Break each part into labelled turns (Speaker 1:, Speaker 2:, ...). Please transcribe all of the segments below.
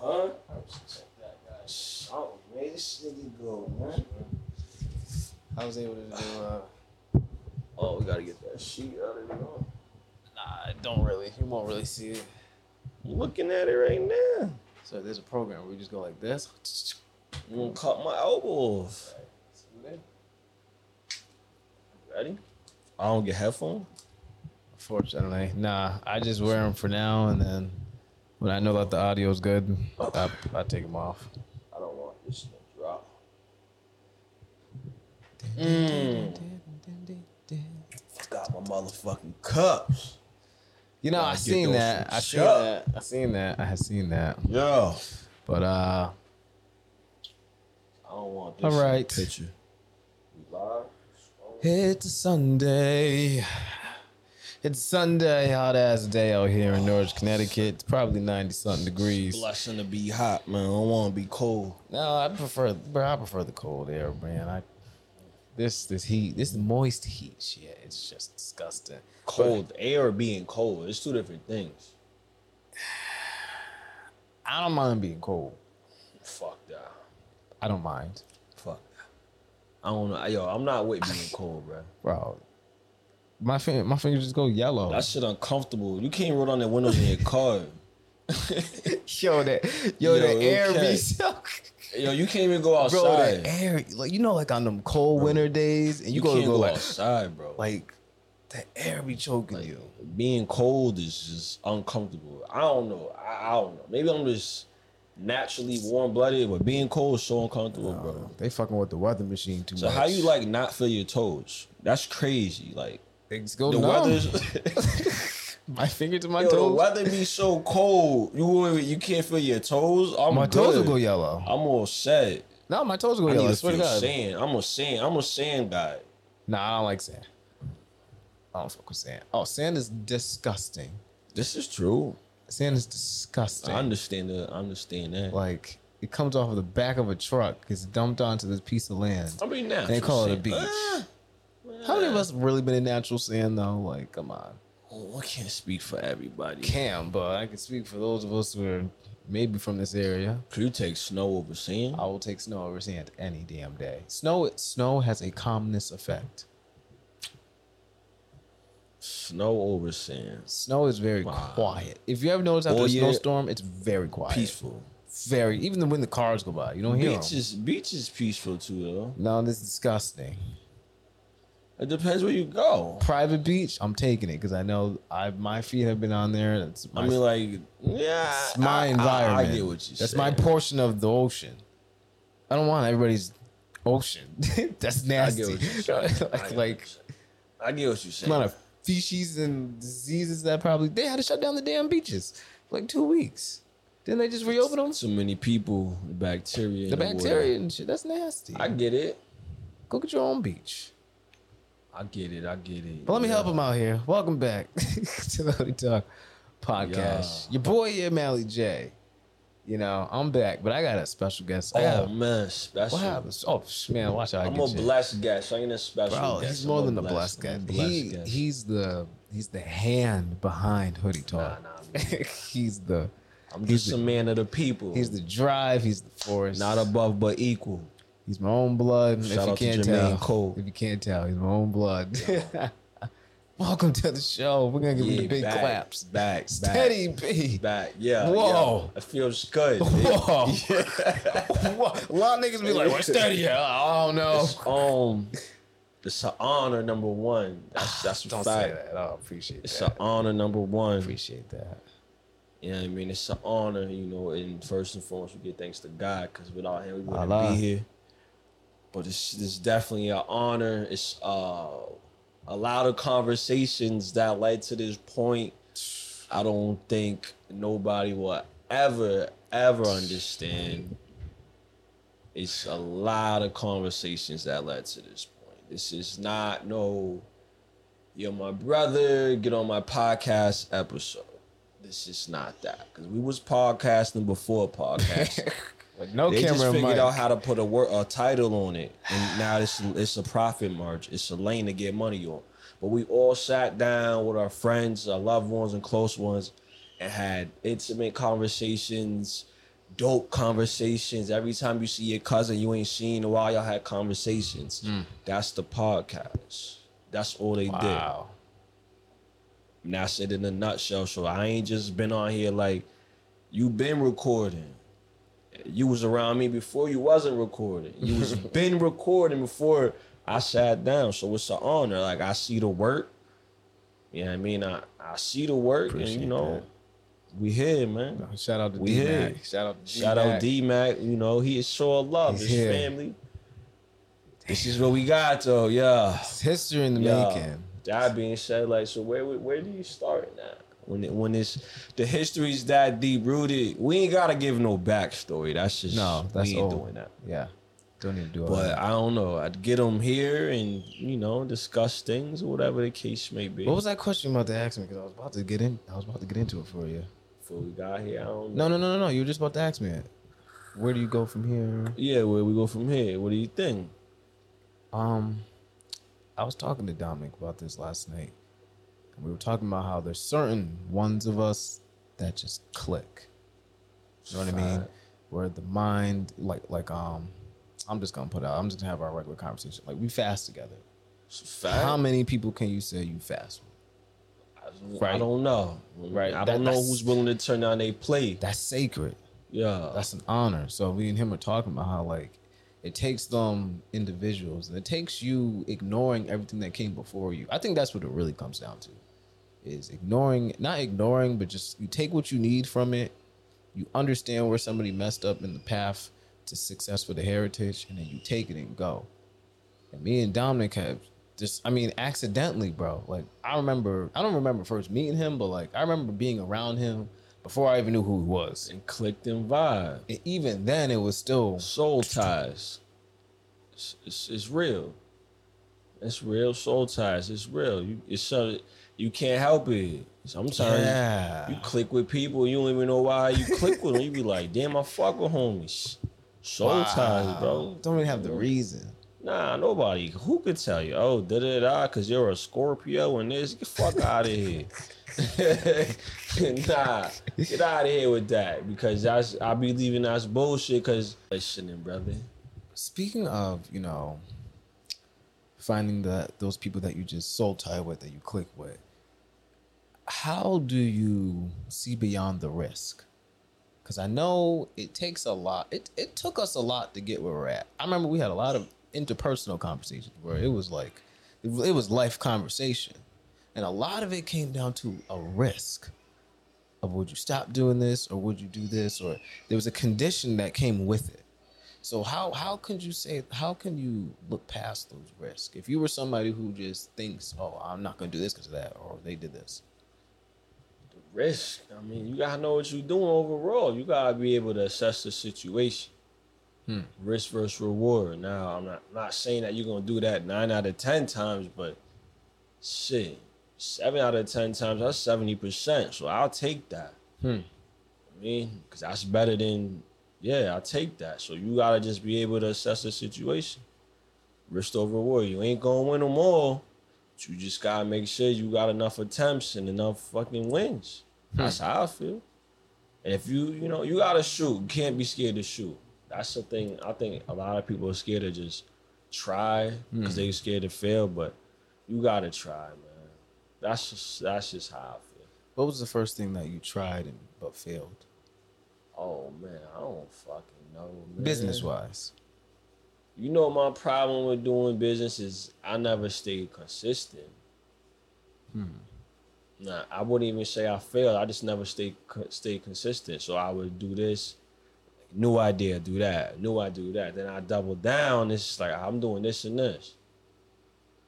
Speaker 1: Huh? Oh, man, this nigga go, man.
Speaker 2: I was able to do. Uh,
Speaker 1: Oh, we gotta get that sheet out of there.
Speaker 2: nah, I don't really. You won't really see it.
Speaker 1: I'm looking at it right now.
Speaker 2: So there's a program where you just go like this.
Speaker 1: I'm gonna cut my elbow off. Ready? I don't get headphones.
Speaker 2: Fortunately, nah. I just wear them for now, and then when I know that the audio is good, I, I take them off.
Speaker 1: I don't want this to drop. Mmm. Forgot my motherfucking cups.
Speaker 2: You know, I seen that. I seen that. I seen that. I had seen that.
Speaker 1: Yo.
Speaker 2: But uh,
Speaker 1: I don't want this
Speaker 2: All
Speaker 1: in the
Speaker 2: right.
Speaker 1: picture. Live?
Speaker 2: it's a Sunday. It's Sunday, hot ass day out here in Norwich, Connecticut. It's probably ninety something degrees.
Speaker 1: Blessing to be hot, man. I don't want to be cold.
Speaker 2: No, I prefer, bro. I prefer the cold air, man. I this this heat, this moist heat, shit. It's just disgusting.
Speaker 1: Cold air being cold. It's two different things.
Speaker 2: I don't mind being cold.
Speaker 1: Fuck that.
Speaker 2: I don't mind,
Speaker 1: Fuck that. I don't know. Yo, I'm not with being cold, bro.
Speaker 2: bro. My fin- my fingers just go yellow.
Speaker 1: That shit uncomfortable. You can't roll down the windows in your car.
Speaker 2: yo, that yo,
Speaker 1: Yo,
Speaker 2: the air be so.
Speaker 1: Yo, you can't even go outside.
Speaker 2: Bro, the air, like you know, like on them cold winter days, and you,
Speaker 1: you
Speaker 2: go
Speaker 1: can't
Speaker 2: go
Speaker 1: go
Speaker 2: like,
Speaker 1: outside, bro.
Speaker 2: like the air be choking you.
Speaker 1: being cold is just uncomfortable. I don't know. I, I don't know. Maybe I'm just naturally warm blooded, but being cold is so uncomfortable, bro.
Speaker 2: They fucking with the weather machine too
Speaker 1: So
Speaker 2: much.
Speaker 1: So how you like not feel your toes? That's crazy. Like
Speaker 2: things go
Speaker 1: the
Speaker 2: numb.
Speaker 1: weather's
Speaker 2: my finger to my
Speaker 1: Yo, the weather be so cold. You won't- you can't feel your toes. I'm
Speaker 2: my toes will
Speaker 1: good.
Speaker 2: go yellow.
Speaker 1: I'm all set.
Speaker 2: No, my toes will
Speaker 1: I
Speaker 2: go
Speaker 1: need
Speaker 2: yellow. I
Speaker 1: to
Speaker 2: swear to
Speaker 1: feel
Speaker 2: God.
Speaker 1: sand. I'm a sand. I'm a sand guy.
Speaker 2: Nah, I don't like sand. I don't fuck with sand. Oh, sand is disgusting.
Speaker 1: This is true.
Speaker 2: Sand is disgusting.
Speaker 1: I understand that. I understand that.
Speaker 2: like it comes off of the back of a truck, gets dumped onto this piece of land.
Speaker 1: I mean, now
Speaker 2: And they call it a
Speaker 1: sand.
Speaker 2: beach.
Speaker 1: Ah.
Speaker 2: How many of us really been in natural sand though? Like, come on.
Speaker 1: oh, I can't speak for everybody.
Speaker 2: Can, but I can speak for those of us who are maybe from this area.
Speaker 1: Could you take snow over sand?
Speaker 2: I will take snow over sand any damn day. Snow snow has a calmness effect.
Speaker 1: Snow over sand.
Speaker 2: Snow is very
Speaker 1: Wow.
Speaker 2: quiet. If you ever notice after
Speaker 1: Oh,
Speaker 2: a
Speaker 1: yeah.
Speaker 2: snowstorm, it's very quiet.
Speaker 1: Peaceful.
Speaker 2: Very. Even when the cars go by, you don't hear.
Speaker 1: Beach is beach is peaceful too though.
Speaker 2: No, this is disgusting.
Speaker 1: It depends where you go.
Speaker 2: Private beach, I'm taking it because I know I my feet have been on there. That's my,
Speaker 1: I mean, like, yeah,
Speaker 2: it's my
Speaker 1: I- I-
Speaker 2: environment.
Speaker 1: I, get what you
Speaker 2: That's
Speaker 1: saying.
Speaker 2: my portion of the ocean. I don't want everybody's ocean. That's nasty.
Speaker 1: what you're saying. I
Speaker 2: like,
Speaker 1: get what you're saying. I get what you're saying.
Speaker 2: amount of feces and diseases that probably they had to shut down the damn beaches for like two weeks. Didn't they just reopen them?
Speaker 1: So many people, the bacteria,
Speaker 2: The
Speaker 1: water.
Speaker 2: bacteria and shit. That's nasty.
Speaker 1: I get it.
Speaker 2: Go get your own beach.
Speaker 1: I get it. I get it.
Speaker 2: But let me
Speaker 1: Yeah.
Speaker 2: help him out here. Welcome back to the Hoodie Talk podcast.
Speaker 1: Yeah.
Speaker 2: Your boy Mally J. You know, I'm back, but I got a special guest.
Speaker 1: Oh man, special.
Speaker 2: what happens? Oh man, watch out!
Speaker 1: I'm a
Speaker 2: you.
Speaker 1: blessed guest. I ain't a special
Speaker 2: Bro,
Speaker 1: guest.
Speaker 2: he's
Speaker 1: I'm
Speaker 2: more than a blessed
Speaker 1: I'm blessed
Speaker 2: He
Speaker 1: guest.
Speaker 2: he's the he's the hand behind Hoodie Talk.
Speaker 1: Nah, nah,
Speaker 2: he's the
Speaker 1: I'm
Speaker 2: he's
Speaker 1: just
Speaker 2: the-
Speaker 1: a man of the people.
Speaker 2: he's the drive. He's the force.
Speaker 1: not above but equal.
Speaker 2: He's my own blood.
Speaker 1: Shout
Speaker 2: if you can't tell,
Speaker 1: Cole.
Speaker 2: if you can't tell, he's my own blood. Welcome to the show. We're gonna give him the big
Speaker 1: back,
Speaker 2: claps.
Speaker 1: Back,
Speaker 2: Steady B.
Speaker 1: back, back. Yeah.
Speaker 2: Whoa.
Speaker 1: yeah. It feels good.
Speaker 2: Whoa. Whoa. A lot of niggas be like, "What's steady?" I don't know.
Speaker 1: It's, um, it's an honor number one. That's that's
Speaker 2: Don't
Speaker 1: fact.
Speaker 2: say that. I appreciate
Speaker 1: It's
Speaker 2: that.
Speaker 1: It's an honor number one.
Speaker 2: appreciate that.
Speaker 1: You know what I mean? It's an honor, you know, and first and foremost, we give thanks to God because without Him, we wouldn't
Speaker 2: Allah.
Speaker 1: be here. But it's, it's definitely an honor. It's uh, a lot of conversations that led to this point. I don't think nobody will ever, ever understand. It's a lot of conversations that led to this point. This is not no, you're my brother, get on my podcast episode this is not that because we was podcasting before podcasting.
Speaker 2: Like no
Speaker 1: they just figured
Speaker 2: mic.
Speaker 1: out how to put a word, a title on it, and now it's it's a profit margin. It's a lane to get money on. But we all sat down with our friends, our loved ones, and close ones, and had intimate conversations, dope conversations. Every time you see your cousin you ain't seen in a while, y'all had conversations.
Speaker 2: Hmm.
Speaker 1: That's the podcast. That's all they did.
Speaker 2: wow.
Speaker 1: And that's it in a nutshell. So I ain't just been on here like you been recording. You was around me before you wasn't recording. You was been recording before I sat down. So it's an honor. Like I see the work. You know what I mean? I, I see the work and you know,
Speaker 2: that.
Speaker 1: we here, man.
Speaker 2: Shout out to
Speaker 1: We
Speaker 2: D. Mac. Shout out to
Speaker 1: Shout out D Mac. You know, he is sure love
Speaker 2: He's
Speaker 1: his
Speaker 2: here.
Speaker 1: family. This is what we got though, yeah.
Speaker 2: It's history in the
Speaker 1: Yeah.
Speaker 2: making.
Speaker 1: That being said, like, so where where do you start now? When it, when it's the history's that deep rooted, we ain't gotta give no backstory. That's just
Speaker 2: No, that's
Speaker 1: we ain't
Speaker 2: old.
Speaker 1: doing that.
Speaker 2: Yeah. Don't need to do all
Speaker 1: But
Speaker 2: that.
Speaker 1: I don't know. I'd get them here and you know discuss things or whatever the case may be.
Speaker 2: What was that question you about to ask me? Because I was about to get in. I was about to get into it for you.
Speaker 1: Before we got here, I don't know.
Speaker 2: No, no, no, no, no. You were just about to ask me it. Where do you go from here?
Speaker 1: Yeah, where we go from here? What do you think?
Speaker 2: Um, I was talking to Dominic about this last night, we were talking about how there's certain ones of us that just click. You know what I mean? Where the mind, like, like, um, I'm just gonna put out. I'm just gonna have our regular conversation. Like we fast together.
Speaker 1: Fact.
Speaker 2: How many people can you say you fast with?
Speaker 1: I
Speaker 2: Right.
Speaker 1: don't know.
Speaker 2: Right.
Speaker 1: I
Speaker 2: That-
Speaker 1: don't know who's willing to turn down they plate.
Speaker 2: That's sacred.
Speaker 1: Yeah.
Speaker 2: That's an honor. So me and him are talking about how like it takes them individuals and it takes you ignoring everything that came before you. I think that's what it really comes down to. Is ignoring not ignoring, but just you take what you need from it, you understand where somebody messed up in the path to success for the heritage, and then you take it and go. And me and Dominic have just I mean, accidentally, bro. Like I remember I don't remember first meeting him, but like I remember being around him before I even knew who he was.
Speaker 1: and clicked and vibe.
Speaker 2: And even then, it was still
Speaker 1: soul ties. It's, it's, it's real. It's real soul ties. It's real. You it's so you can't help it. Sometimes
Speaker 2: yeah.
Speaker 1: you click with people you don't even know why you click with them. You be like, damn, I fuck with homies. Soul ties, bro.
Speaker 2: Don't even have the reason.
Speaker 1: Nah, nobody. Who could tell you? Oh, da da da, because you're a Scorpio and this. Get fuck out of here. nah, get out of here with that because that's I be leaving that's bullshit. Because listening, brother.
Speaker 2: Speaking of, you know, finding that those people that you just soul tie with, that you click with, how do you see beyond the risk? Because I know it takes a lot. It it took us a lot to get where we're at. I remember we had a lot of interpersonal conversations where it was like, it, it was life conversation, and a lot of it came down to a risk of would you stop doing this or would you do this or there was a condition that came with it. So how how can you say how can you look past those risks if you were somebody who just thinks oh I'm not gonna do this because of that or they did this
Speaker 1: risk. I mean, you gotta know what you're doing overall. You gotta be able to assess the situation.
Speaker 2: Hmm.
Speaker 1: Risk versus reward. Now, I'm not not saying that you're gonna do that nine out of ten times, but shit, seven out of ten times that's seventy percent. So I'll take that.
Speaker 2: Hmm.
Speaker 1: I mean, because that's better than yeah, I'll take that. So you gotta just be able to assess the situation. Risk over reward. You ain't gonna win them all. You just gotta make sure you got enough attempts and enough fucking wins. Hmm. That's how I feel. And if you, you know, you gotta shoot. You can't be scared to shoot. That's the thing. I think a lot of people are scared to just try because hmm. they're scared to fail, but you gotta try, man. That's just that's just how I feel.
Speaker 2: what was the first thing that you tried and but failed
Speaker 1: Oh man, I don't fucking know.
Speaker 2: Business wise
Speaker 1: You know my problem with doing business is I never stayed consistent. Hmm. Nah, I wouldn't even say I failed. I just never stayed co- stayed consistent. So I would do this, new idea, do that, new idea, do that. Then I double down. It's just like I'm doing this and this.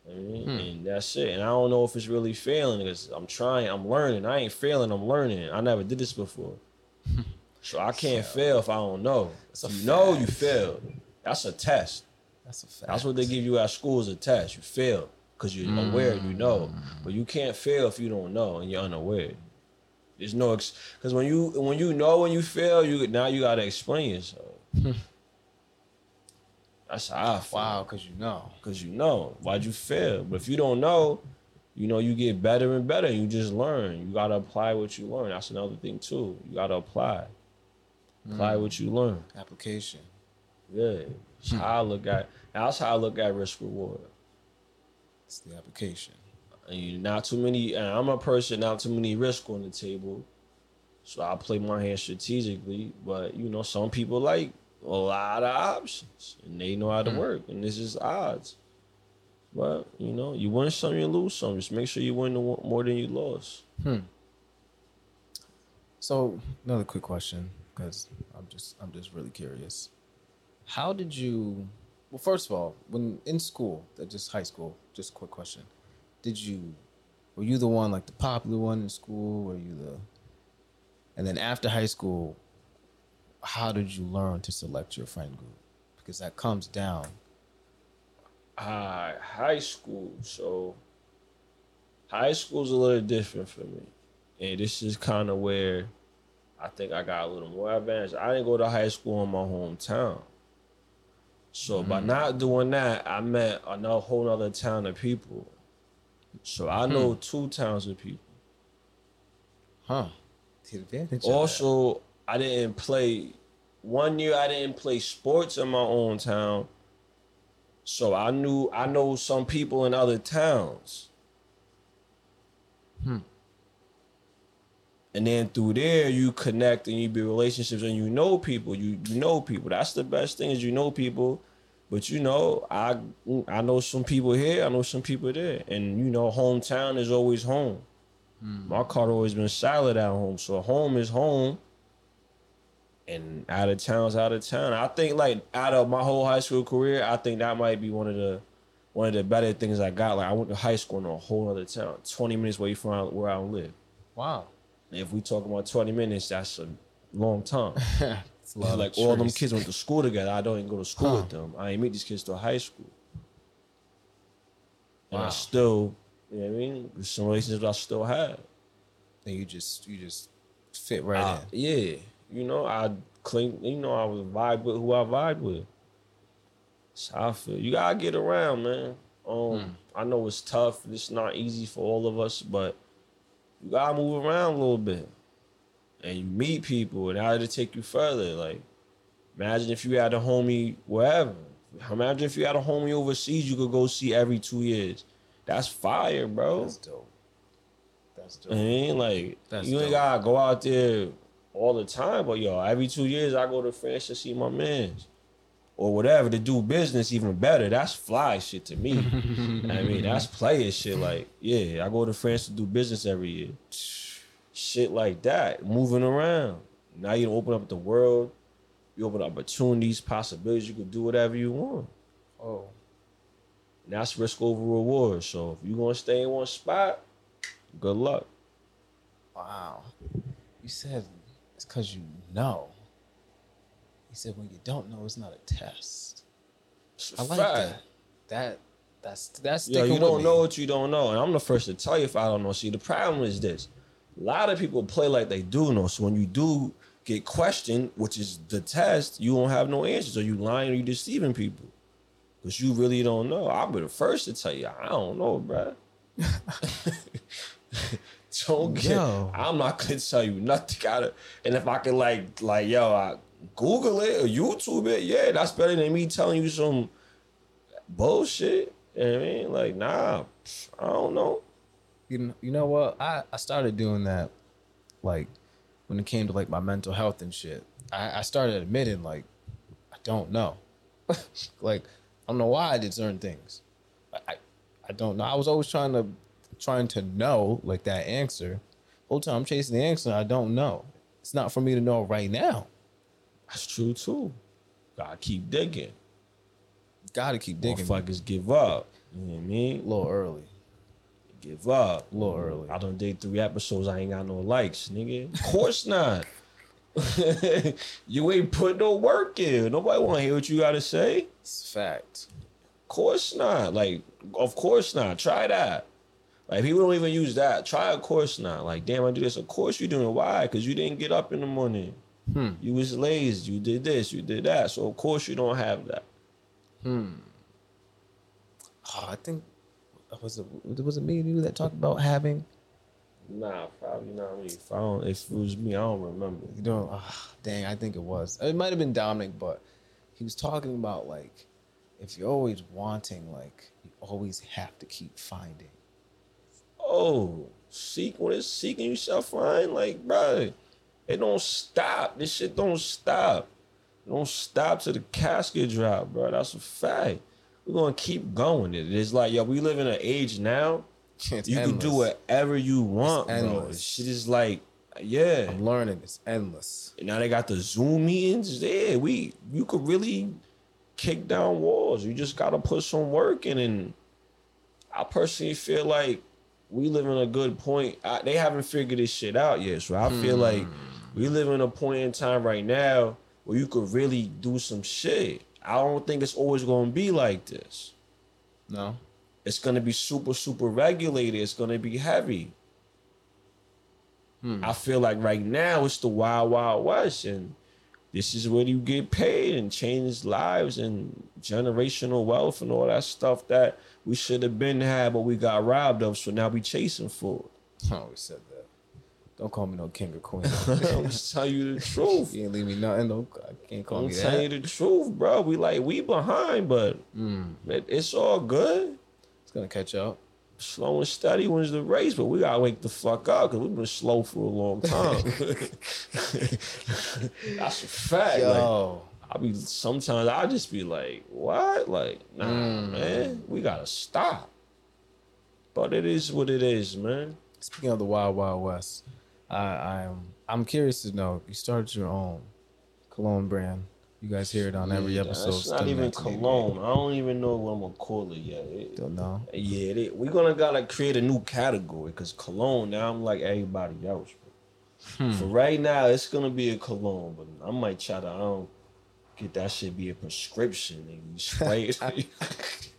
Speaker 1: I mean? Hmm. And that's it. And I don't know if it's really failing because I'm trying, I'm learning. I ain't failing, I'm learning. I never did this before. so I can't fail if I don't know. If you know you
Speaker 2: fact.
Speaker 1: failed. That's a test.
Speaker 2: that's a fact
Speaker 1: That's what they give you at school as a test. You fail because you're aware, you know. Mm. But you can't fail if you don't know and you're unaware. There's no because when you when you know when you fail, you now you gotta explain yourself. That's how I feel.
Speaker 2: Wow, because you know.
Speaker 1: Cause you know. Why'd you fail? But if you don't know, you know, you get better and better. You just learn. You gotta apply what you learn. That's another thing too. You gotta apply. Apply mm. what you learn.
Speaker 2: Application.
Speaker 1: Yeah. That's how I look at that's how I look at risk reward.
Speaker 2: It's the application.
Speaker 1: And you not too many and I'm a person, not too many risk on the table. So I play my hand strategically. But you know, some people like a lot of options and they know how to hmm. work. And this is odds. But you know, you win some, you lose some. Just make sure you win more than you lost. Hmm.
Speaker 2: So another quick question, because I'm just I'm just really curious. How did you? Well, first of all, when in school, uh, just high school, just a quick question. Did you? Were you the one like the popular one in school? Were you the? And then after high school, how did you learn to select your friend group? Because that comes down.
Speaker 1: Uh, high school. So high school's a little different for me. And this is kind of where I think I got a little more advantage. I didn't go to high school in my hometown. So by mm-hmm. not doing that, I met another whole other town of people. So I know hmm. two towns of people.
Speaker 2: Huh. The advantage.
Speaker 1: Also, I didn't play one year I didn't play sports in my own town. So I knew I know some people in other towns. Hmm. And then through there you connect and you build relationships and you know people. You, you know people. That's the best thing is you know people. But you know, I I know some people here, I know some people there. And you know, hometown is always home. Hmm. My car always been solid at home. So home is home. And out of town's out of town. I think like out of my whole high school career, I think that might be one of the one of the better things I got. Like I went to high school in a whole other town, 20 minutes away from where I live.
Speaker 2: wow.
Speaker 1: If we talk about 20 minutes, that's a long time.
Speaker 2: It's a lot of
Speaker 1: like all them kids went to school together. I don't even go to school
Speaker 2: Huh.
Speaker 1: with them. I ain't meet these kids till high school. And I still, you know what I mean? Some relationships I still have.
Speaker 2: And you just you just fit right
Speaker 1: I-
Speaker 2: in.
Speaker 1: yeah. You know, I clean, you know, I was vibe with who I vibe with. That's how I feel. You gotta get around, man. Um, I know it's tough. It's not easy for all of us, but you gotta move around a little bit. And you meet people and how to take you further. Like, imagine if you had a homie wherever. Imagine if you had a homie overseas you could go see every two years. That's fire, bro.
Speaker 2: That's dope. That's dope.
Speaker 1: I mean, like
Speaker 2: That's
Speaker 1: you ain't
Speaker 2: dope.
Speaker 1: gotta go out there all the time, but yo, every two years I go to France to see my mans. Or whatever to do business even better. That's fly shit to me. I mean, that's player shit. Like, yeah, I go to France to do business every year. Shit like that. Moving around. Now you open up the world. You open up opportunities, possibilities. You can do whatever you want.
Speaker 2: Oh.
Speaker 1: And that's risk over reward. So if you're gonna stay in one spot, good luck.
Speaker 2: Wow. You said it's because you know. You said when you don't know, it's not a test. I like
Speaker 1: fact.
Speaker 2: that. That that's that's
Speaker 1: Yo, you don't
Speaker 2: me.
Speaker 1: know what you don't know, and I'm the first to tell you if I don't know. See, the problem is this: a lot of people play like they do know. So when you do get questioned, which is the test, you don't have no answers, Are you lying or you deceiving people, because you really don't know. I'll be the first to tell you I don't know, bruh. don't get.
Speaker 2: Yo.
Speaker 1: I'm not gonna tell you nothing. Gotta, and if I can like, like, yo, I Google it or YouTube it, yeah, that's better than me telling you some bullshit. You know what I mean? Like, nah, I don't know.
Speaker 2: You know, you know what? I, I started doing that like when it came to like my mental health and shit. I, I started admitting like I don't know. like I don't know why I did certain things. I, I I don't know. I was always trying to trying to know like that answer. Whole time I'm chasing the answer, I don't know. It's not for me to know right now.
Speaker 1: That's true too. Gotta keep digging.
Speaker 2: Gotta keep digging.
Speaker 1: Motherfuckers give up. You know what I mean?
Speaker 2: A little early.
Speaker 1: Give up.
Speaker 2: A little early.
Speaker 1: I done did three episodes. I ain't got no likes, nigga. Of course not. you ain't put no work in. Nobody want to hear what you got to say.
Speaker 2: It's a fact.
Speaker 1: Of course not. Like, of course not. Try that. Like, people don't even use that. Try, of course not. Like, damn, I do this. Of course you doing. Why? Because you didn't get up in the morning.
Speaker 2: Hmm.
Speaker 1: You was lazy. You did this. You did that. So of course you don't have that. Hmm.
Speaker 2: Oh, I think was it was it me and you that talked about having
Speaker 1: Nah, probably not me. If I don't, if it was me, I don't remember.
Speaker 2: you know ah, dang I think it was it might have been Dominic but he was talking about like if you're always wanting like you always have to keep finding
Speaker 1: Oh, seek when it's seeking you shall find. Like, bro, it don't stop. This shit don't stop. It don't stop to the casket drop, bro. That's a fact. We're gonna keep going. It is like, yo, we live in an age now.
Speaker 2: It's
Speaker 1: you can do whatever you want, bro.
Speaker 2: endless.
Speaker 1: Shit is like, yeah.
Speaker 2: I'm learning it's endless
Speaker 1: And now they got the Zoom meetings. Yeah, we you could really kick down walls. You just gotta put some work in. And I personally feel like we live in a good point. I, they haven't figured this shit out yet, so I feel hmm. like we live in a point in time right now where you could really do some shit. I don't think it's always gonna be like this.
Speaker 2: no
Speaker 1: It's gonna be super, super regulated. It's gonna be heavy. Hmm. I feel like right now it's the wild, wild west, and this is where you get paid and change lives and generational wealth and all that stuff that we should have been had, but we got robbed of. So now we chasing for it.
Speaker 2: I always said that don't call me no king or queen
Speaker 1: I'm just telling you the truth.
Speaker 2: you ain't leave me nothing don't I can't call
Speaker 1: I'm
Speaker 2: me
Speaker 1: telling you the truth, bro. We like we behind, but mm. it, it's all good.
Speaker 2: it's gonna catch up
Speaker 1: slow and steady wins the race, but we gotta wake the fuck up because we've been slow for a long time. That's a fact. Like,
Speaker 2: yo
Speaker 1: I be sometimes I just be like, what? Like, nah, mm. man, we gotta stop. But it is what it is, man.
Speaker 2: Speaking of the Wild Wild West, I, I'm I'm curious to know. You started your own cologne brand. You guys hear it on every
Speaker 1: Yeah,
Speaker 2: episode.
Speaker 1: It's not even cologne. I don't even know what I'm gonna call it yet. It-
Speaker 2: Don't know.
Speaker 1: yeah, they, we're gonna gotta create a new category because cologne now I'm like everybody else. Bro. Hmm. For right now, it's gonna be a cologne, but I might try to I don't get that shit be a prescription and you spray it.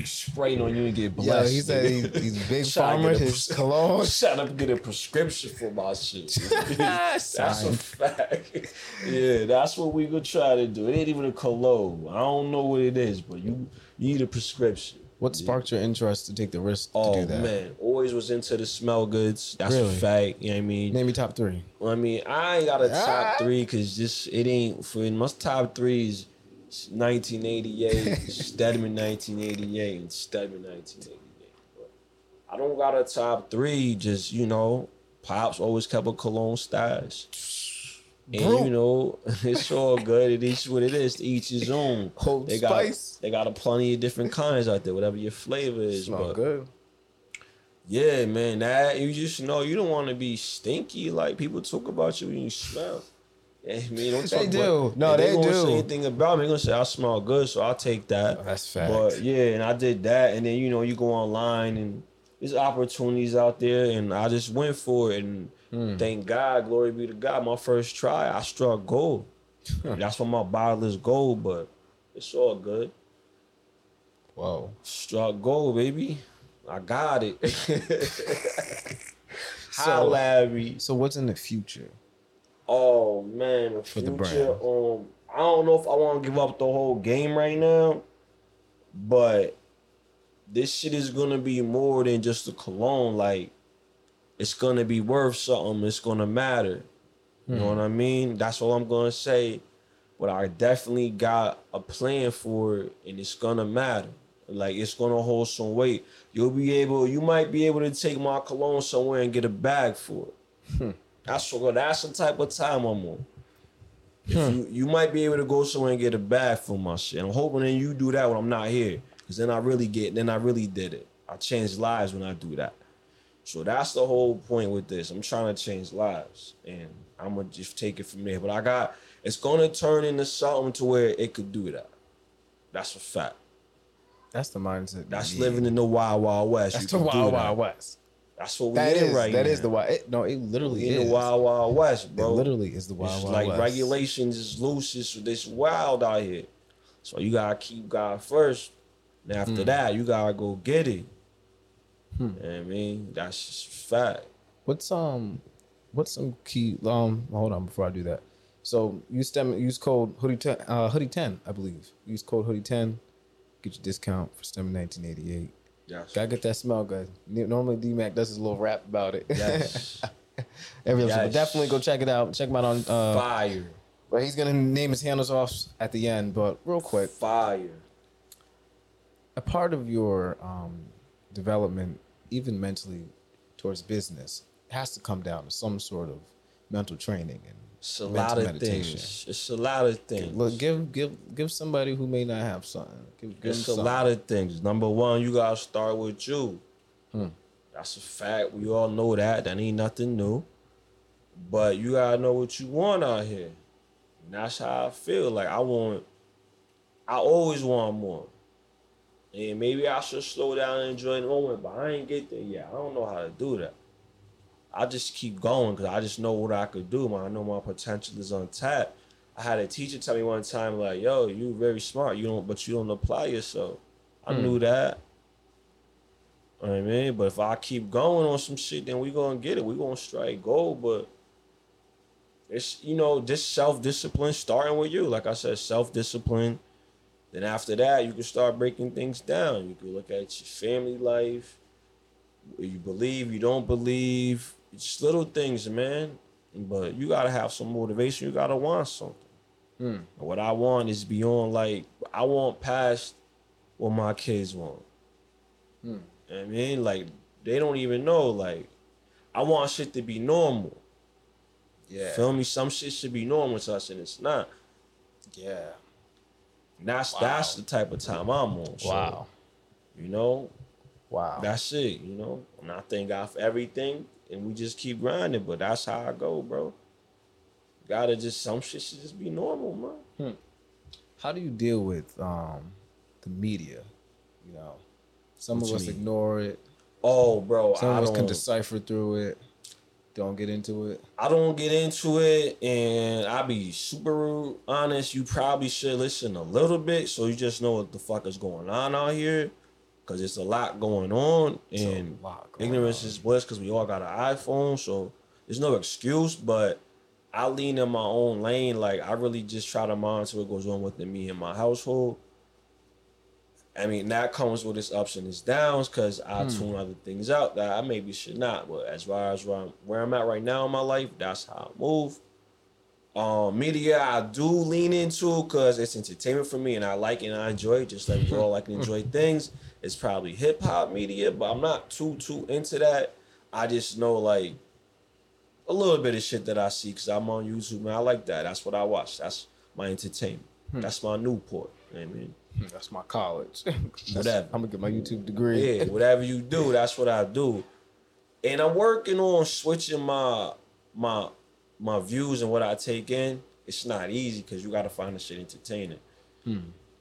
Speaker 1: you spray it on you and get
Speaker 2: Yo,
Speaker 1: blessed.
Speaker 2: he said
Speaker 1: nigga.
Speaker 2: he, he's Big
Speaker 1: Pharma.
Speaker 2: His cologne.
Speaker 1: Shut up, and get a prescription for my shit. that's a fact. yeah, that's what we gonna try to do. It ain't even a cologne. I don't know what it is, but you, you need a prescription.
Speaker 2: What sparked your interest to take the risk to
Speaker 1: Oh
Speaker 2: do that?
Speaker 1: man, always was into the smell goods. That's
Speaker 2: Really?
Speaker 1: a fact. You know what I mean?
Speaker 2: Name me top three.
Speaker 1: I mean, I ain't got a
Speaker 2: Ah.
Speaker 1: top three because just it ain't for my top three is 1988, Stedman 1988, and Stedman 1988. But I don't got a top three. Just you know, pops always kept a cologne stash. And
Speaker 2: Bro.
Speaker 1: you know, it's all good. It is what it is. To each his own.
Speaker 2: Old
Speaker 1: they got
Speaker 2: Spice.
Speaker 1: they got a plenty of different kinds out there. Whatever your flavor is,
Speaker 2: Smell
Speaker 1: but
Speaker 2: good.
Speaker 1: yeah, man, that you just know you don't want to be stinky. Like people talk about you when you smell. I mean, don't talk
Speaker 2: They do. No,
Speaker 1: if
Speaker 2: they
Speaker 1: gonna
Speaker 2: do.
Speaker 1: Say anything about me? They're gonna say I smell good, so I'll take that.
Speaker 2: Oh, that's fact.
Speaker 1: But yeah, and I did that, and then you know you go online and there's opportunities out there, and I just went for it, and
Speaker 2: Hmm.
Speaker 1: thank God, glory be to God. My first try, I struck gold. That's why my bottle is gold, but it's all good.
Speaker 2: Whoa.
Speaker 1: Struck gold, baby. I got it.
Speaker 2: So-
Speaker 1: at me.
Speaker 2: So what's in the future?
Speaker 1: Oh man, the
Speaker 2: For the
Speaker 1: future. Um, I don't know if I want to give up the whole game right now, but this shit is gonna be more than just a cologne. Like, it's gonna be worth something. It's gonna matter. You know what I mean? That's all I'm gonna say. But I definitely got a plan for it, and it's gonna matter. Like it's gonna hold some weight. You'll be able, you might be able to take my cologne somewhere and get a bag for it. That's what that's the type of time I'm on. If you, you might be able to go somewhere and get a bag for my shit. I'm hoping that you do that when I'm not here. Cause then I really get then I really did it. I changed lives when I do that. So that's the whole point with this. I'm trying to change lives. And I'm gonna just take it from there. But I got it's gonna turn into something to where it could do that. That's a fact.
Speaker 2: That's the mindset.
Speaker 1: That's living in the wild wild west.
Speaker 2: That's the wild
Speaker 1: that.
Speaker 2: wild west.
Speaker 1: That's what we
Speaker 2: That
Speaker 1: in
Speaker 2: is
Speaker 1: right
Speaker 2: that
Speaker 1: now.
Speaker 2: is the wild. It, no, it literally
Speaker 1: in
Speaker 2: is.
Speaker 1: the wild wild west, bro.
Speaker 2: It literally is the wild
Speaker 1: it's
Speaker 2: wild
Speaker 1: like
Speaker 2: west.
Speaker 1: regulations is loose. It's this wild out here. So you gotta keep God first. And
Speaker 2: Hmm.
Speaker 1: after that, you gotta go get it. You know what I mean, that's just fact.
Speaker 2: What's um, what's some key? Um, hold on before I do that. So use stem use code hoodie ten, uh, hoodie ten, I believe. Use code hoodie ten, get your discount for STEM nineteen eighty eight.
Speaker 1: Yes.
Speaker 2: Gotta get that smell good. Normally D Mac does his little rap about it.
Speaker 1: Yes.
Speaker 2: Every episode.
Speaker 1: Yes.
Speaker 2: Definitely go check it out. Check him out on uh
Speaker 1: Fire.
Speaker 2: but he's gonna name his handles off at the end, but real quick.
Speaker 1: Fire.
Speaker 2: a part of your um, development, even mentally towards business, has to come down to some sort of mental training and
Speaker 1: It's a lot of
Speaker 2: meditation.
Speaker 1: things. It's a lot of things.
Speaker 2: Look, give give give somebody who may not have something. Give, give
Speaker 1: It's a lot of things. Number one, you gotta start with you.
Speaker 2: Hmm.
Speaker 1: That's a fact. We all know that. That ain't nothing new. But you gotta know what you want out here. And that's how I feel. Like I want I always want more. And maybe I should slow down and enjoy the moment, but I ain't get there yet. I don't know how to do that. I just keep going because I just know what I could do. Man. I know my potential is untapped. I had a teacher tell me one time, like, "Yo, you very smart. You don't, but you don't apply yourself." I
Speaker 2: Hmm.
Speaker 1: knew that. You know what I mean, but if I keep going on some shit, then we gonna get it. We gonna strike gold. But it's you know just self discipline, starting with you. Like I said, self discipline. Then after that, you can start breaking things down. You can look at your family life. You believe, you don't believe. It's little things, man. But you gotta have some motivation. You gotta want something.
Speaker 2: Hmm.
Speaker 1: And What I want is beyond like I want past what my kids want.
Speaker 2: Hmm.
Speaker 1: What I mean, like they don't even know. Like I want shit to be normal.
Speaker 2: Yeah.
Speaker 1: Feel me? Some shit should be normal to us, and it's not.
Speaker 2: Yeah.
Speaker 1: And that's
Speaker 2: Wow.
Speaker 1: that's the type of time I'm on. So,
Speaker 2: Wow.
Speaker 1: You know,
Speaker 2: Wow.
Speaker 1: that's it. You know, and I thank God for everything, and we just keep grinding. But that's how I go, bro. Gotta just some shit should just be normal, man.
Speaker 2: How do you deal with um, the media? You know, some
Speaker 1: What
Speaker 2: of us
Speaker 1: mean?
Speaker 2: ignore it.
Speaker 1: Oh, bro,
Speaker 2: Some
Speaker 1: I
Speaker 2: of us can decipher through it. Don't get into it.
Speaker 1: I don't get into it, and I be super honest. You probably should listen a little bit, so you just know what the fuck is going on out here, because it's a lot going on, and
Speaker 2: lot going
Speaker 1: ignorance
Speaker 2: on.
Speaker 1: is bliss. Because we all got an iPhone, so there's no excuse. But I lean in my own lane. Like I really just try to monitor what goes on within me and my household. I mean, that comes with its ups and its downs because I
Speaker 2: Hmm.
Speaker 1: tune other things out that I maybe should not. But as far as where I'm, where I'm at right now in my life, that's how I move. Um, media I do lean into because it's entertainment for me and I like it and I enjoy it just like we all like and enjoy things. It's probably hip hop media, but I'm not too too into that. I just know like a little bit of shit that I see because I'm on YouTube and I like that. That's what I watch. That's my entertainment. Hmm. That's my Newport. You know I mean?
Speaker 2: Hmm, that's my college. That's-
Speaker 1: Whatever.
Speaker 2: I'm gonna get my YouTube degree.
Speaker 1: Yeah, whatever you do, that's what I do. And I'm working on switching my my my views and what I take in. It's not easy because you gotta find the shit entertaining. Hmm.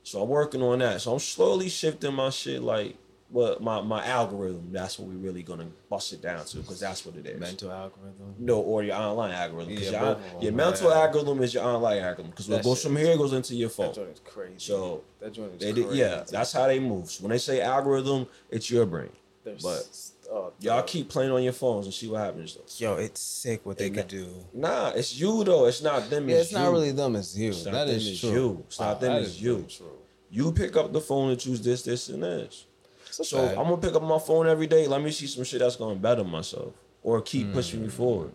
Speaker 1: So I'm working on that. So I'm slowly shifting my shit like what my, my algorithm. That's what we really gonna bust it down to because that's what it is.
Speaker 2: Mental algorithm.
Speaker 1: No, or your online algorithm.
Speaker 2: Yeah,
Speaker 1: your, your mental algorithm is your online algorithm. Because what goes from here goes into your phone.
Speaker 2: That joint is crazy.
Speaker 1: So,
Speaker 2: that joint is
Speaker 1: They
Speaker 2: crazy.
Speaker 1: did, yeah, that's how they move. So when they say algorithm, it's your brain.
Speaker 2: There's-
Speaker 1: but
Speaker 2: oh,
Speaker 1: Y'all keep playing on your phones and see what happens. Though.
Speaker 2: Yo, it's sick what they
Speaker 1: And
Speaker 2: could
Speaker 1: that-
Speaker 2: do.
Speaker 1: Nah, it's you though. It's not them.
Speaker 2: Yeah, it's not
Speaker 1: you.
Speaker 2: really them. It's you.
Speaker 1: It's not
Speaker 2: That
Speaker 1: them,
Speaker 2: is
Speaker 1: it's
Speaker 2: true.
Speaker 1: you. It's not them, it's you.
Speaker 2: True.
Speaker 1: You pick up the phone and choose this, this, and this.
Speaker 2: It's
Speaker 1: So
Speaker 2: fact.
Speaker 1: I'm gonna pick up my phone every day. Let me see some shit that's gonna better myself or keep pushing me
Speaker 2: Mm.
Speaker 1: forward.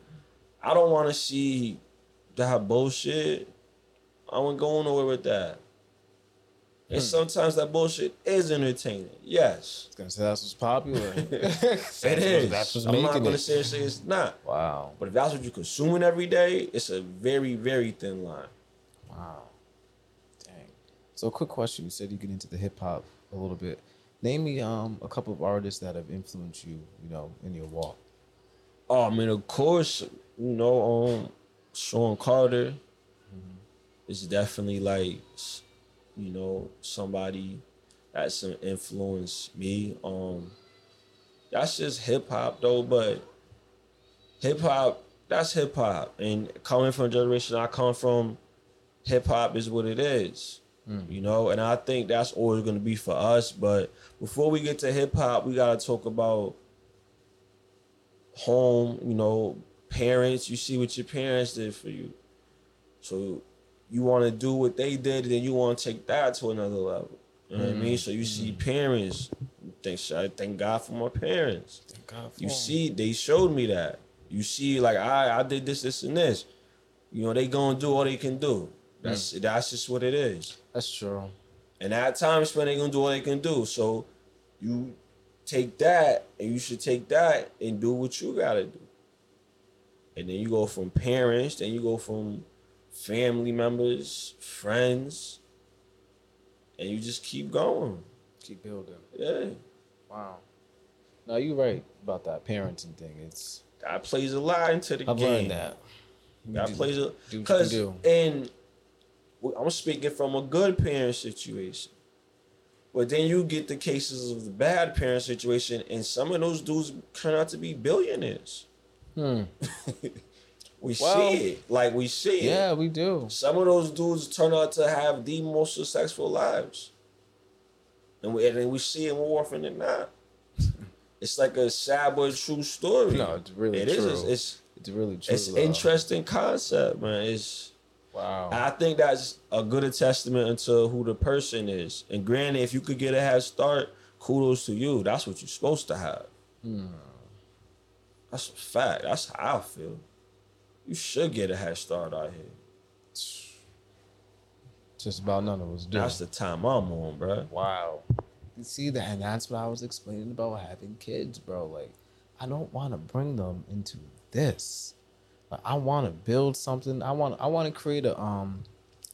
Speaker 1: I don't want to see that bullshit. I won't go nowhere with that. And
Speaker 2: Hmm.
Speaker 1: sometimes that bullshit is entertaining. Yes,
Speaker 2: I was gonna say that's what's popular.
Speaker 1: it is.
Speaker 2: That's what's
Speaker 1: I'm not gonna
Speaker 2: it.
Speaker 1: say, it's not.
Speaker 2: Wow.
Speaker 1: But if that's what you're consuming every day, it's a very, very thin line.
Speaker 2: Wow. Dang. So, quick question. You said you get into the hip hop a little bit. Name me um a couple of artists that have influenced you, you know, in your walk.
Speaker 1: Oh, I mean, of course, you know, um, Sean Carter is definitely like, you know, somebody that's an influence me. Um, that's just hip hop though, but hip hop, that's hip hop, and coming from a generation I come from, hip hop is what it is. You know, and I think that's always gonna be for us. But before we get to hip hop, we gotta talk about home, you know, parents, you see what your parents did for you. So you want to do what they did, then you want to take that to another level. You know what I mean? So you see mm. parents, thank I thank God for my parents.
Speaker 2: Thank God for
Speaker 1: You
Speaker 2: 'em.
Speaker 1: see, they showed me that. You see, like I, I did this, this, and this. You know, they gonna do all they can do. That's mm. that's just what it is.
Speaker 2: That's true.
Speaker 1: And at times, when they gonna do all they can do. So you take that, and you should take that and do what you gotta do. And then you go from parents, then you go from family members, friends, and you just keep going.
Speaker 2: Keep building.
Speaker 1: Yeah,
Speaker 2: Wow. No, you're right about that parenting thing. It's
Speaker 1: that plays a lot into the
Speaker 2: I've
Speaker 1: game.
Speaker 2: learned that.
Speaker 1: That
Speaker 2: do-
Speaker 1: plays a
Speaker 2: do what you
Speaker 1: because and I'm speaking from a good parent situation. But then you get the cases of the bad parent situation, and some of those dudes turn out to be billionaires.
Speaker 2: Hmm.
Speaker 1: We
Speaker 2: Well,
Speaker 1: see it, like we see it.
Speaker 2: Yeah, we do.
Speaker 1: Some of those dudes turn out to have the most successful lives, and we and we see it more often than not. It's like a sad but true story.
Speaker 2: No, it's really
Speaker 1: It is.
Speaker 2: true.
Speaker 1: It's, it's
Speaker 2: It's really true.
Speaker 1: it's
Speaker 2: though.
Speaker 1: interesting concept, man. It's
Speaker 2: Wow.
Speaker 1: I think that's a good testament into who the person is. And granted, if you could get a head start, kudos to you. That's what you're supposed to have.
Speaker 2: Hmm.
Speaker 1: That's a fact. That's how I feel. You should get a head start out here.
Speaker 2: Just about none of us do.
Speaker 1: That's the time I'm on, bro.
Speaker 2: Wow. You see that, and that's what I was explaining about having kids, bro. Like, I don't want to bring them into this. Like, I want to build something. I want. I want to create a. Um,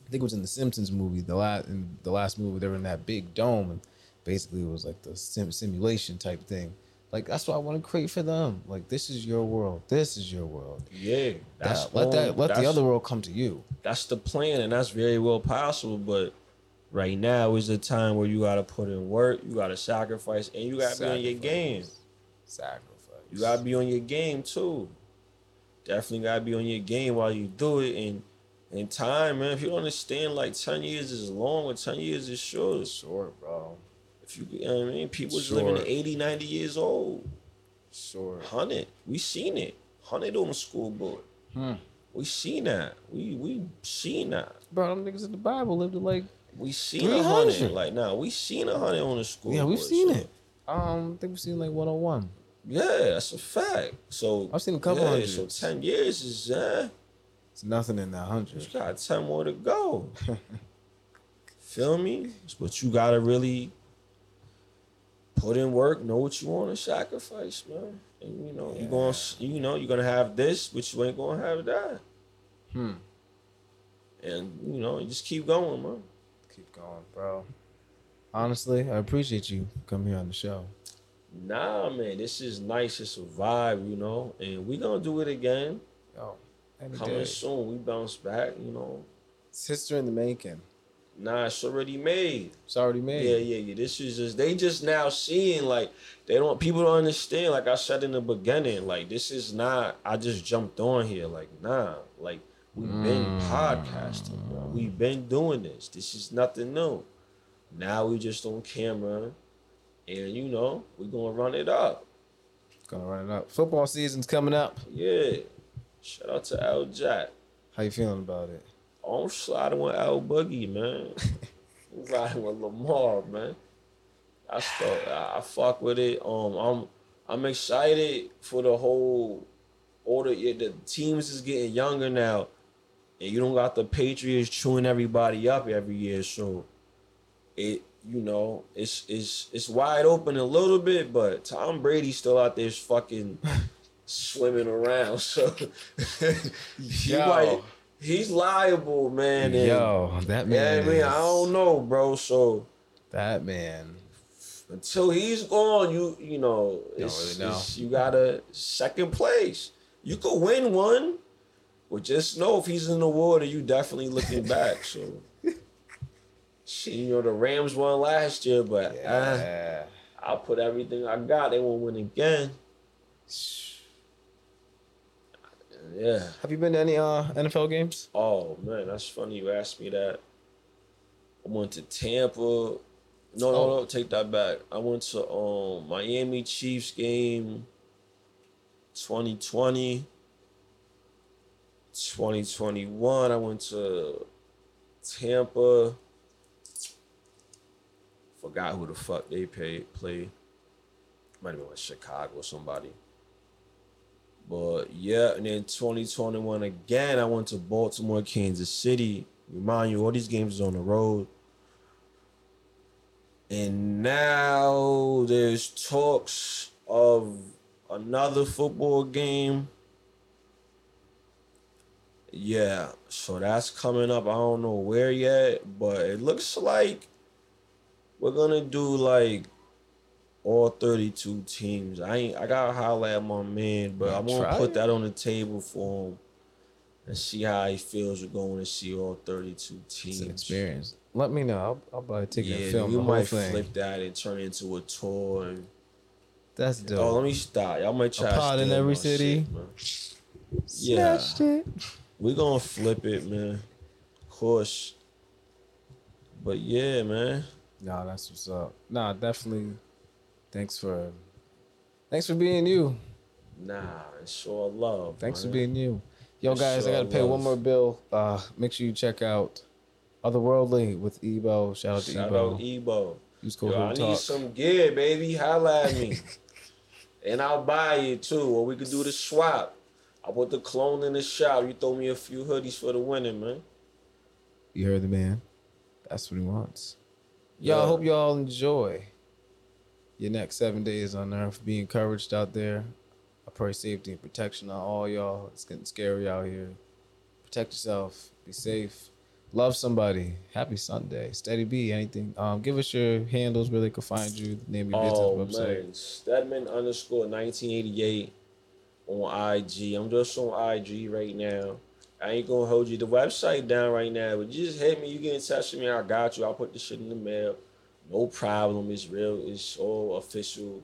Speaker 2: I think it was in the Simpsons movie. The last in the last movie, they were in that big dome, and basically it was like the sim- simulation type thing. Like that's what I want to create for them. Like this is your world. This is your world.
Speaker 1: Yeah, that's
Speaker 2: That- let that let the other world come to you.
Speaker 1: That's the plan, and that's very well possible. But right now is the time where you gotta put in work, you gotta sacrifice, and you gotta be on your game.
Speaker 2: Sacrifice.
Speaker 1: You gotta be on your game too. Definitely gotta be on your game while you do it. And in time, man, if you don't understand, like ten years is long, or ten years is short.
Speaker 2: short, bro.
Speaker 1: If you, you know what I mean, people
Speaker 2: Sure.
Speaker 1: living to 80, 90 years old.
Speaker 2: Sure.
Speaker 1: Hundred, we seen it. Hundred on the school board.
Speaker 2: Hmm.
Speaker 1: We seen that. We we seen that.
Speaker 2: Bro, them niggas in the Bible lived to like
Speaker 1: We seen a
Speaker 2: 300.
Speaker 1: hundred. Like now, we seen a hundred on the school.
Speaker 2: Yeah, we've
Speaker 1: board,
Speaker 2: seen
Speaker 1: so-
Speaker 2: it. Um, I think we've seen like 101.
Speaker 1: Yeah, that's a fact. So
Speaker 2: I've seen a couple
Speaker 1: yeah,
Speaker 2: hundreds.
Speaker 1: So ten years is uh,
Speaker 2: It's nothing in that
Speaker 1: you got ten more to go. Feel me? But you gotta really put in work, know what you want to sacrifice, man. And you know, you gonna you know, you're gonna have this, but you ain't gonna have that.
Speaker 2: Hmm.
Speaker 1: And you know, you just keep going, man.
Speaker 2: Keep going, bro. Honestly, I appreciate you coming here on the show.
Speaker 1: Nah, man, this is nice. It's a vibe, you know, and we gonna do it again.
Speaker 2: Yo,
Speaker 1: Coming
Speaker 2: day.
Speaker 1: soon. We bounce back, you know.
Speaker 2: Sister in the making.
Speaker 1: Nah, it's already made.
Speaker 2: It's already made.
Speaker 1: Yeah, yeah, yeah. This is just they just now seeing like they don't people don't understand. Like I said in the beginning, like this is not. I just jumped on here. Like nah, like we've been
Speaker 2: Mm.
Speaker 1: podcasting, bro. We've been doing this. This is nothing new. Now we just on camera, and you know we're gonna run it up.
Speaker 2: Gonna run it up. Football season's coming up.
Speaker 1: Yeah. Shout out to L Jack.
Speaker 2: How you feeling about it?
Speaker 1: I'm sliding with L Boogie, man. I'm riding with Lamar, man. I start, I, fuck with it. Um, I'm I'm excited for the whole order. Yeah, the teams is getting younger now, and you don't got the Patriots chewing everybody up every year. So it, you know, it's it's it's wide open a little bit, but Tom Brady's still out there fucking swimming around. So you
Speaker 2: Yo.
Speaker 1: might, he's liable, man. and-
Speaker 2: Yo, that
Speaker 1: yeah,
Speaker 2: man.
Speaker 1: I mean, I don't know, bro. So
Speaker 2: That man.
Speaker 1: until he's gone, you you know, it's,
Speaker 2: really know.
Speaker 1: it's- you got a second place. You could win one, but just know if he's in the water, you definitely looking back. So, you know, the Rams won last year, but uh,
Speaker 2: Yeah.
Speaker 1: I'll put everything I got. They won't win again. Yeah.
Speaker 2: Have you been to any uh, NFL games?
Speaker 1: Oh man, that's funny you asked me that. I went to Tampa. No, no,
Speaker 2: Oh.
Speaker 1: no, take that back. I went to um Miami Chiefs game 2020, 2021, I went to Tampa. Forgot who the fuck they paid play. Might have been like Chicago or somebody. But yeah, and then 2021 again, I went to Baltimore, Kansas City. Remind you, all these games is on the road. And now there's talks of another football game. Yeah, so that's coming up. I don't know where yet, but it looks like we're gonna do like all 32 teams. I ain't I gotta holler at my man, but I'm gonna put that on the table for him and see how he feels with going to see all 32
Speaker 2: It's
Speaker 1: teams.
Speaker 2: an experience. Let me know. I'll, I'll buy a ticket and
Speaker 1: Yeah,
Speaker 2: film
Speaker 1: we
Speaker 2: the whole
Speaker 1: might
Speaker 2: thing.
Speaker 1: flip that and turn it into a tour. And,
Speaker 2: That's oh, dope.
Speaker 1: oh, let me stop. Y'all might try to
Speaker 2: pod in every city?
Speaker 1: shit. Yeah. We gonna flip it, man. Of course. But yeah, man.
Speaker 2: Nah, that's what's up. Nah, definitely. Thanks for, thanks for being you.
Speaker 1: Nah, it's all love.
Speaker 2: Thanks for being you. Yo,
Speaker 1: It's
Speaker 2: guys, I gotta pay
Speaker 1: love.
Speaker 2: one more bill. Uh, make sure you check out Otherworldly with Ebo. Shout out to
Speaker 1: Shout
Speaker 2: Ebo.
Speaker 1: out Ebo.
Speaker 2: Use code
Speaker 1: Yo, I
Speaker 2: Hood
Speaker 1: need some gear, baby. Holla at me. and I'll buy it too. Or we could do the swap. I put the clone in the shop. You throw me a few hoodies for the winning, man.
Speaker 2: You heard the man. That's what he wants. Y'all
Speaker 1: Yeah.
Speaker 2: hope y'all enjoy your next seven days on earth. Be encouraged out there. I pray safety and protection on all y'all. It's getting scary out here. Protect yourself. Be safe. Love somebody. Happy Sunday. Steady B. Anything. Um, give us your handles where they can find you. The name your
Speaker 1: Oh
Speaker 2: business website.
Speaker 1: man, Stedman underscore 1988 on IG. I'm just on IG right now. I ain't gonna hold you the website down right now, but you just hit me. You get in touch with me. I got you. I'll put the shit in the mail. No problem. It's real. It's all official.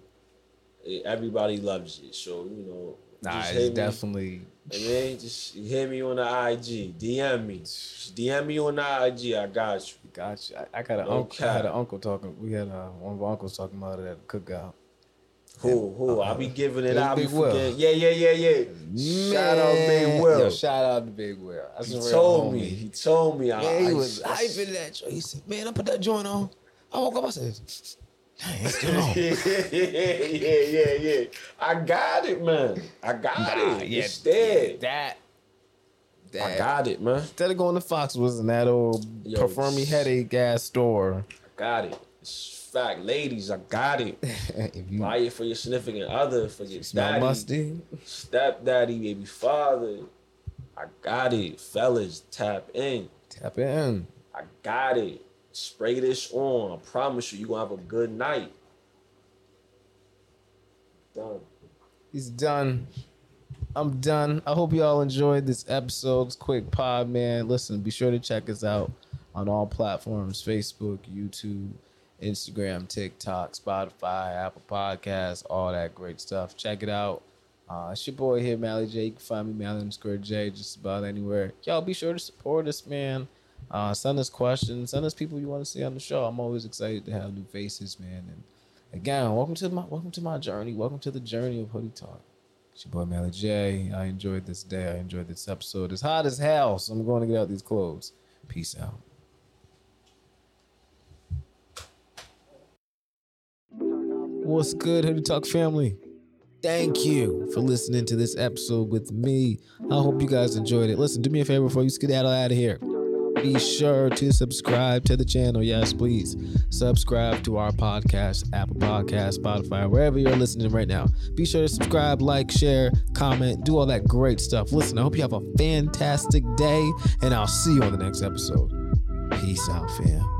Speaker 1: Eh, Everybody loves it. So you know,
Speaker 2: Nah, it's definitely.
Speaker 1: And then just hit me on the IG. DM me. Just DM me on the IG. I got you.
Speaker 2: Got you. I, I got an
Speaker 1: No
Speaker 2: uncle. I had an uncle talking. We had uh, one of our uncles talking about it at the cookout.
Speaker 1: Who? Who? I be giving it out. I be
Speaker 2: Big Will.
Speaker 1: Yeah, yeah, yeah, yeah. Shout out Big Will.
Speaker 2: Yo, shout out to Big Will. That's
Speaker 1: He told me. He told me. I,
Speaker 2: Yeah, he was
Speaker 1: I-
Speaker 2: hyping that joint. He said, "Man, I put that joint on. I woke up. I said, Dang, it's still on."
Speaker 1: yeah, yeah, yeah, yeah. I got it, man. I got
Speaker 2: Nah,
Speaker 1: it.
Speaker 2: yeah,
Speaker 1: it's there.
Speaker 2: That.
Speaker 1: I got it, man.
Speaker 2: Instead of going to Fox was in that old
Speaker 1: Yo,
Speaker 2: perform headache gas store.
Speaker 1: I got it. It's fact, ladies. I got it.
Speaker 2: if you
Speaker 1: Buy it for your significant other, for your
Speaker 2: smell
Speaker 1: daddy,
Speaker 2: musty,
Speaker 1: stepdaddy, baby father. I got it, fellas. Tap in.
Speaker 2: tap in.
Speaker 1: I got it. Spray this on. I promise you, you gonna have a good night. Done.
Speaker 2: He's done. I'm done. I hope y'all enjoyed this episode's quick pod, man. Listen, be sure to check us out on all platforms Facebook, YouTube, Instagram, TikTok, Spotify, Apple Podcasts, all that great stuff. Check it out. Uh, it's your boy here, Mally J. You can find me, Mally underscore J, just about anywhere. Y'all be sure to support us, man. Uh, send us questions. Send us people you want to see on the show. I'm always excited to have new faces, man. And again, welcome to my welcome to my journey. Welcome to the journey of Hoodie Talk. It's your boy Mally J. I enjoyed this day. I enjoyed this episode. It's hot as hell, so I'm going to get out these clothes. Peace out. What's good, Hoodie Talk family? Thank you for listening to this episode with me. I hope you guys enjoyed it. Listen, do me a favor before you skedaddle out of here. Be sure to subscribe to the channel. Yes, please. Subscribe to our podcast, Apple Podcast, Spotify, wherever you're listening right now. Be sure to subscribe, like, share, comment, do all that great stuff. Listen, I hope you have a fantastic day, and I'll see you on the next episode. Peace out, fam.